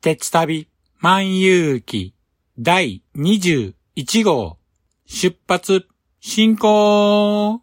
鉄旅万有記第21号。出発進行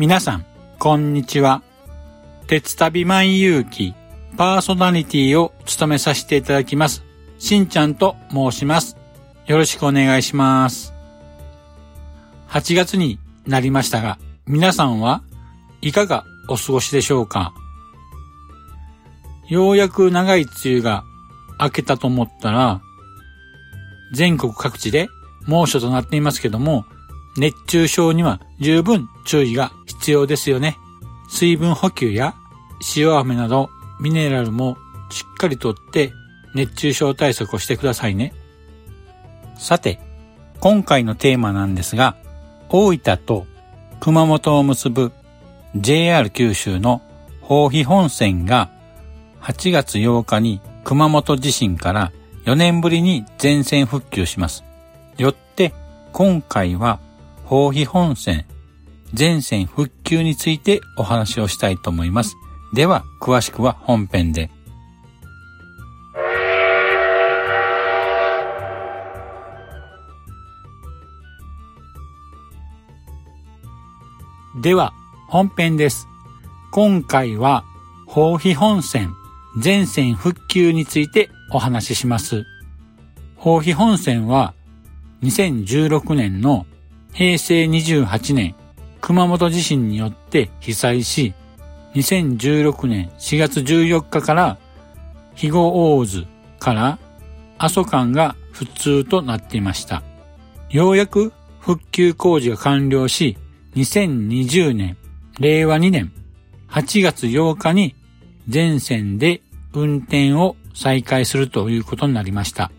皆さん、こんにちは。鉄旅万有記パーソナリティを務めさせていただきます。しんちゃんと申します。よろしくお願いします。8月になりましたが、皆さんはいかがお過ごしでしょうか？ようやく長い梅雨が明けたと思ったら、全国各地で猛暑となっていますけども、熱中症には十分注意が必要ですよね。水分補給や塩飴などミネラルもしっかりとって熱中症対策をしてくださいね。さて、今回のテーマなんですが、大分と熊本を結ぶ JR 九州の豊肥本線が8月8日に熊本地震から4年ぶりに全線復旧します。よって今回は豊肥本線全線復旧についてお話をしたいと思います。では詳しくは本編で。では、本編です。今回は、豊肥本線全線復旧についてお話しします。豊肥本線は、2016年の平成28年熊本地震によって被災し、2016年4月14日から肥後大津から阿蘇間が普通となっていました。ようやく復旧工事が完了し、2020年、令和2年8月8日に全線で運転を再開するということになりました。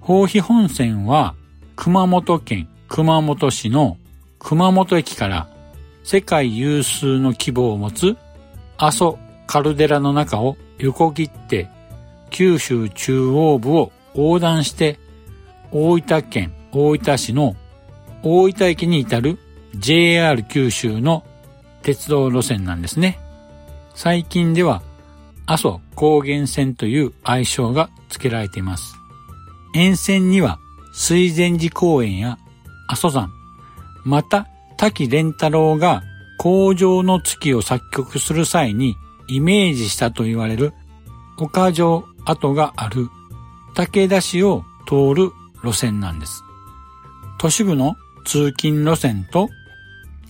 豊肥本線は熊本県熊本市の熊本駅から世界有数の規模を持つ阿蘇カルデラの中を横切って九州中央部を横断して大分県大分市の大分駅に至る JR 九州の鉄道路線なんですね。最近では阿蘇高原線という愛称が付けられています。沿線には水前寺公園や阿蘇山、また滝蓮太郎が工場の月を作曲する際にイメージしたと言われる岡城跡がある武田市を通る路線なんです。都市部の通勤路線と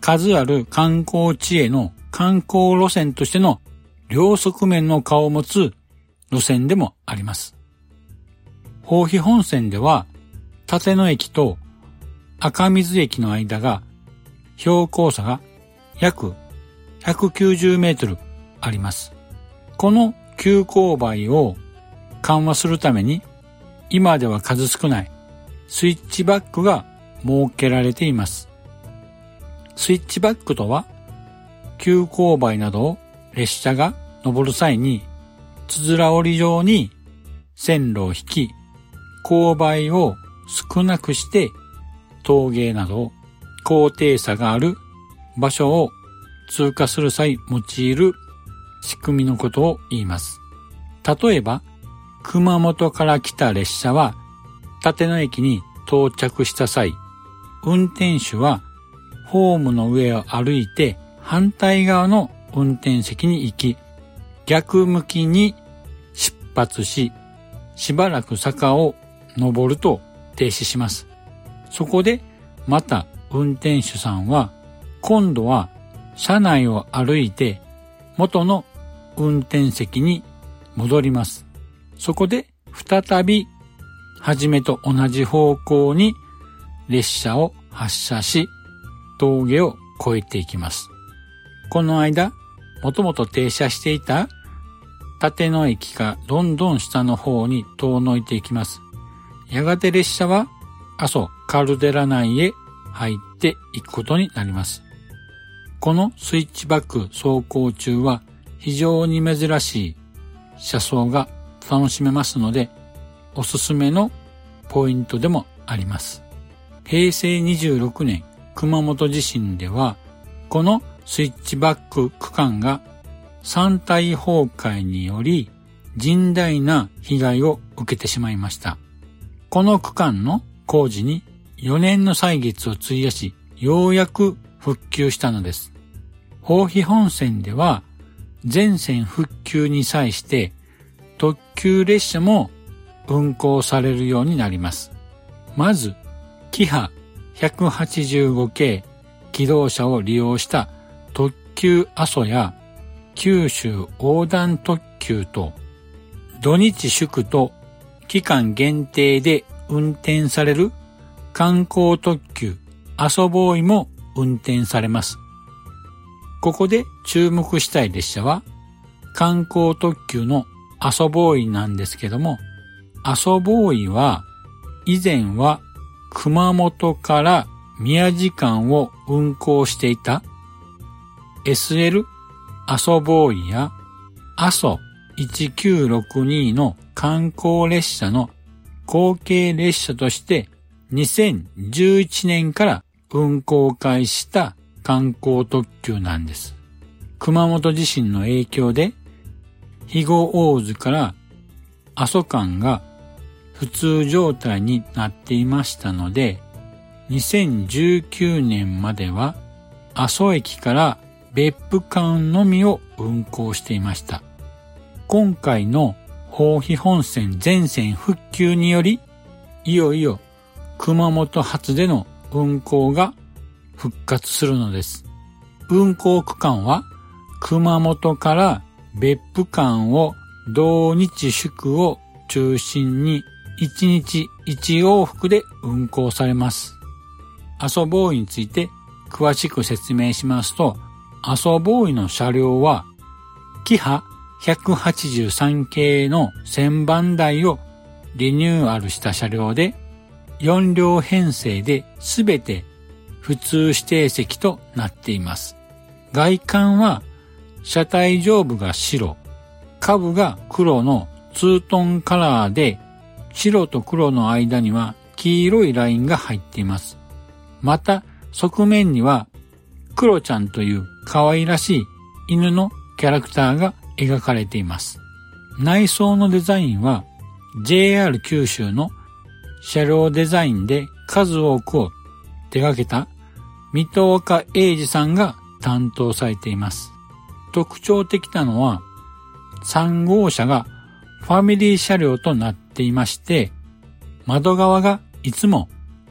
数ある観光地への観光路線としての両側面の顔を持つ路線でもあります。豊肥本線では立野駅と赤水駅の間が標高差が約190メートルあります。この急勾配を緩和するために今では数少ないスイッチバックが設けられています。スイッチバックとは、急勾配などを列車が登る際に、つづら折り状に線路を引き、勾配を少なくして峠などを高低差がある場所を通過する際用いる仕組みのことを言います。例えば、熊本から来た列車は立野駅に到着した際、運転手はホームの上を歩いて反対側の運転席に行き、逆向きに出発し、しばらく坂を登ると停止します。そこでまた運転手さんは今度は車内を歩いて元の運転席に戻ります。そこで再び初めと同じ方向に列車を発車し峠を越えていきます。この間、もともと停車していた立野駅がどんどん下の方に遠のいていきます。やがて列車は阿蘇カルデラ内へ入っていくことになります。このスイッチバック走行中は非常に珍しい車窓が楽しめますので、おすすめのポイントでもあります。平成26年熊本地震では、このスイッチバック区間が山体崩壊により甚大な被害を受けてしまいました。この区間の工事に4年の歳月を費やし、ようやく復旧したのです。豊肥本線では、全線復旧に際して特急列車も運行されるようになります。まず、キハ185系機動車を利用した特急阿蘇や九州横断特急と土日祝と期間限定で運転される観光特急阿蘇ボーイも運転されます。ここで注目したい列車は観光特急の阿蘇ボーイなんですけども、阿蘇ボーイは以前は熊本から宮地間を運行していた SL 阿蘇ボーイや阿蘇1962の観光列車の後継列車として2011年から運行開始した観光特急なんです。熊本地震の影響で、肥後大津から阿蘇間が普通状態になっていましたので、2019年までは阿蘇駅から別府間のみを運行していました。今回の豊肥本線全線復旧により、いよいよ熊本発での運行が復活するのです。運行区間は熊本から別府間を同日祝を中心に1日1往復で運行されます。阿蘇ボーイについて詳しく説明しますと、阿蘇ボーイの車両は、キハ183系の1000番台をリニューアルした車両で、4両編成で全て普通指定席となっています。外観は車体上部が白、下部が黒のツートンカラーで白と黒の間には黄色いラインが入っています。また側面にはクロちゃんという可愛らしい犬のキャラクターが描かれています。内装のデザインは JR 九州の車両デザインで数多くを手掛けた水戸岡英二さんが担当されています。特徴的なのは3号車がファミリー車両となっていまして、窓側がいつも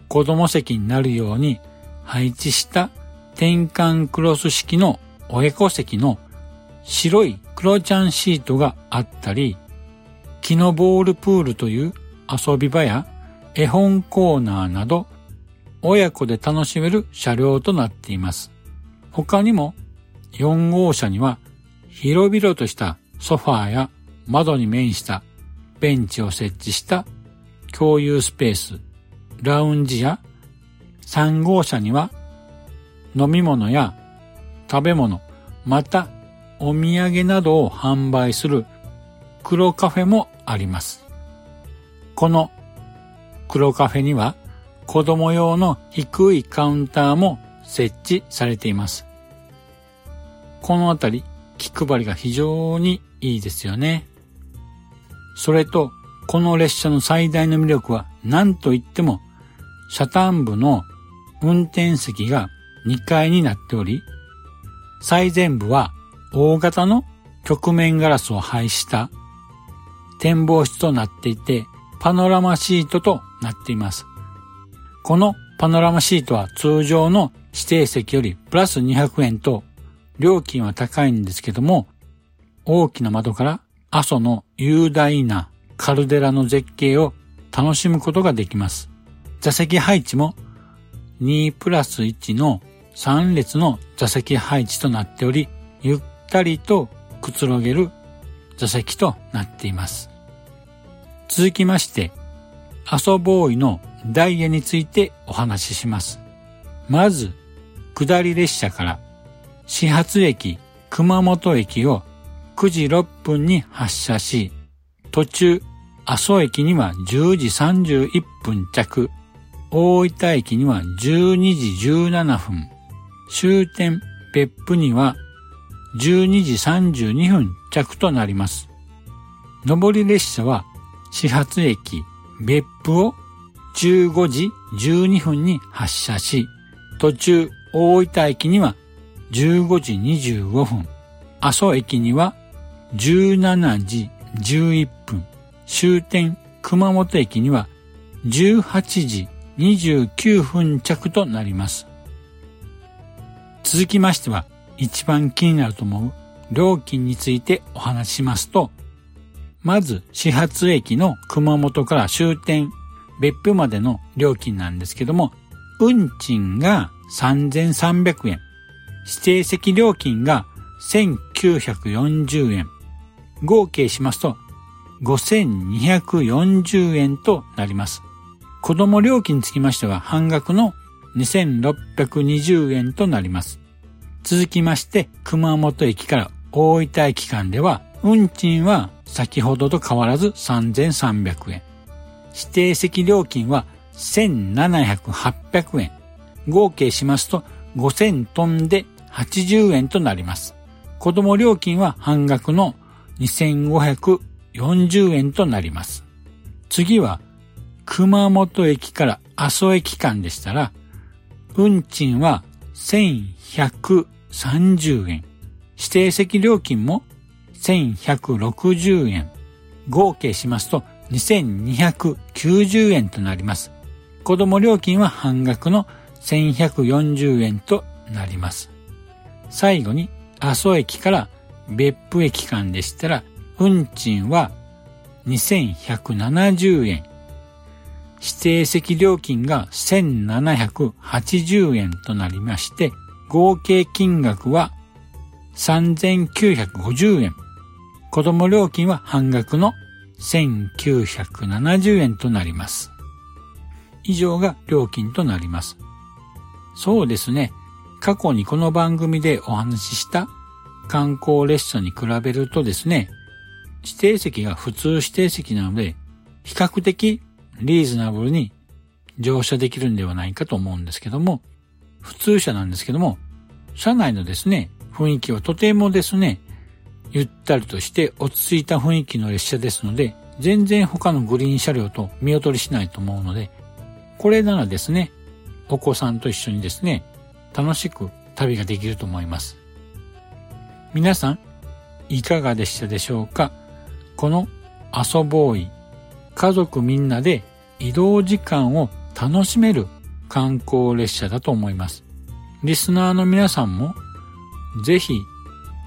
子供席になるように配置した転換クロス式のおへこ席の白いクロちゃんシートがあったり、木のボールプールという遊び場や絵本コーナーなど親子で楽しめる車両となっています。他にも4号車には広々としたソファーや窓に面したベンチを設置した共有スペース、ラウンジや3号車には飲み物や食べ物、またお土産などを販売する黒カフェもあります。この黒カフェには子供用の低いカウンターも設置されています。このあたり気配りが非常にいいですよね。それと、この列車の最大の魅力は何と言っても、車端部の運転席が2階になっており、最前部は大型の曲面ガラスを配した展望室となっていて、パノラマシートとなっています。このパノラマシートは通常の指定席よりプラス200円と料金は高いんですけども、大きな窓から阿蘇の雄大なカルデラの絶景を楽しむことができます。座席配置も2プラス1の3列の座席配置となっており、ゆったりとくつろげる座席となっています。続きまして、阿蘇ボーイのダイヤについてお話しします。まず、下り列車から始発駅熊本駅を9時6分に発車し、途中、阿蘇駅には10時31分着、大分駅には12時17分、終点別府には12時32分着となります。上り列車は始発駅別府を15時12分に発車し、途中大分駅には15時25分、阿蘇駅には17時11分、終点熊本駅には18時29分着となります。続きましては、一番気になると思う料金についてお話ししますと、まず始発駅の熊本から終点別府までの料金なんですけども、運賃が3300円、指定席料金が1940円。合計しますと5240円となります。子供料金につきましては半額の2620円となります。続きまして熊本駅から大分駅間では運賃は先ほどと変わらず3300円。指定席料金は1700、800円。合計しますと5000トンで80円となります。子供料金は半額の2540円となります。次は、熊本駅から阿蘇駅間でしたら、運賃は1130円。指定席料金も1160円。合計しますと2290円となります。子供料金は半額の1140円となります。最後に阿蘇駅から別府駅間でしたら、運賃は2170円。指定席料金が1780円となりまして、合計金額は3950円。子供料金は半額の1970円となります。以上が料金となります。そうですね。過去にこの番組でお話しした観光列車に比べるとですね、指定席が普通指定席なので、比較的リーズナブルに乗車できるんではないかと思うんですけども、普通車なんですけども、車内のですね、雰囲気はとてもですね、ゆったりとして落ち着いた雰囲気の列車ですので、全然他のグリーン車両と見劣りしないと思うので、これならですね、お子さんと一緒にですね、楽しく旅ができると思います。皆さん、いかがでしたでしょうか？この遊ぼうい、家族みんなで移動時間を楽しめる観光列車だと思います。リスナーの皆さんもぜひ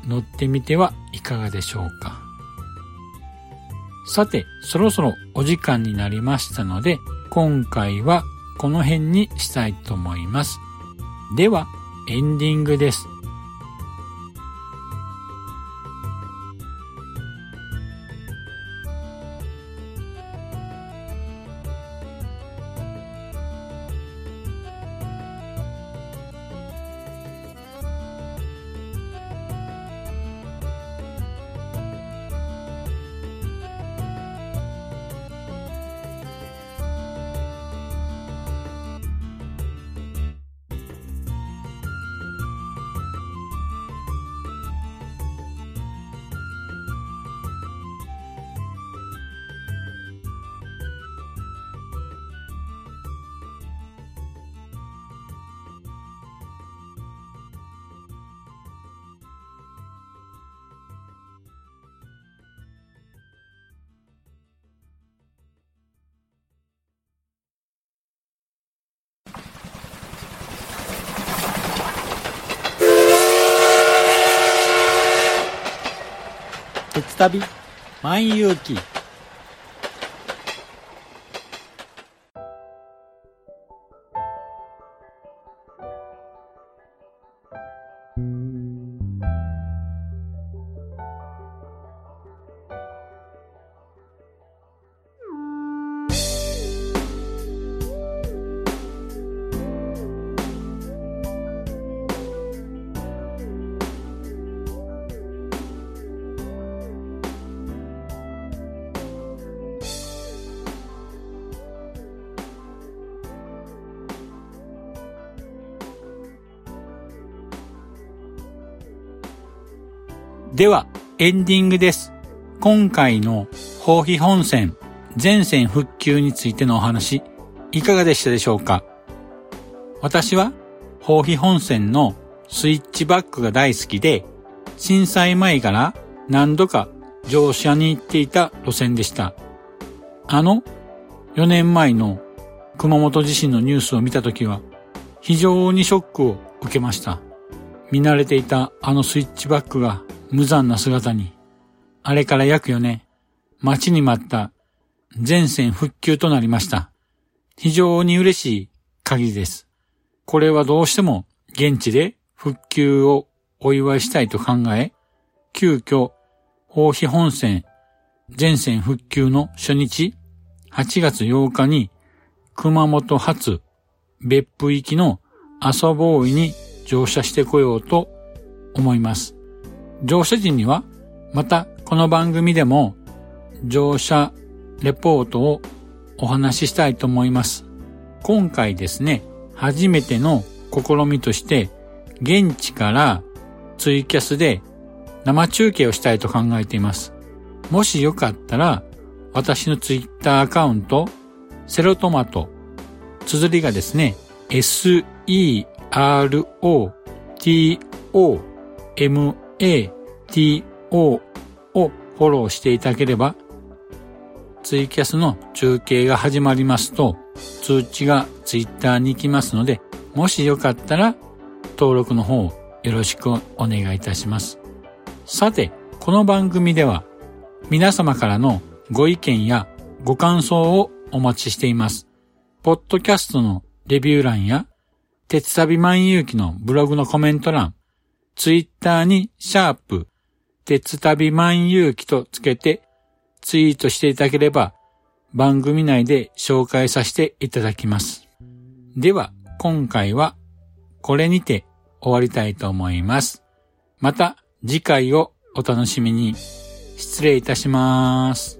乗ってみてはいかがでしょうか？さて、そろそろお時間になりましたので、今回はこの辺にしたいと思います。では、エンディングです。鉄旅万有記では、エンディングです。今回の包皮本線全線復旧についてのお話、いかがでしたでしょうか？私は、包皮本線のスイッチバックが大好きで、震災前から何度か乗車に行っていた路線でした。あの4年前の熊本地震のニュースを見たときは非常にショックを受けました。見慣れていたあのスイッチバックが無残な姿に、あれから約4年、待ちに待った全線復旧となりました。非常に嬉しい限りです。これはどうしても現地で復旧をお祝いしたいと考え、急遽、大肥本線全線復旧の初日、8月8日に熊本発別府行きの阿蘇ボーイに乗車してこようと思います。乗車時には、またこの番組でも乗車レポートをお話ししたいと思います。今回ですね、初めての試みとして、現地からツイキャスで生中継をしたいと考えています。もしよかったら、私のツイッターアカウント、セロトマト、綴りがですね、s-e-r-o-t-o-m-a ATO をフォローしていただければ、ツイキャスの中継が始まりますと、通知がツイッターに行きますので、もしよかったら、登録の方よろしくお願いいたします。さて、この番組では、皆様からのご意見やご感想をお待ちしています。ポッドキャストのレビュー欄や、鉄旅万有機のブログのコメント欄、ツイッターにシャープ、鉄旅万有機とつけてツイートしていただければ番組内で紹介させていただきます。では、今回はこれにて終わりたいと思います。また次回をお楽しみに。失礼いたします。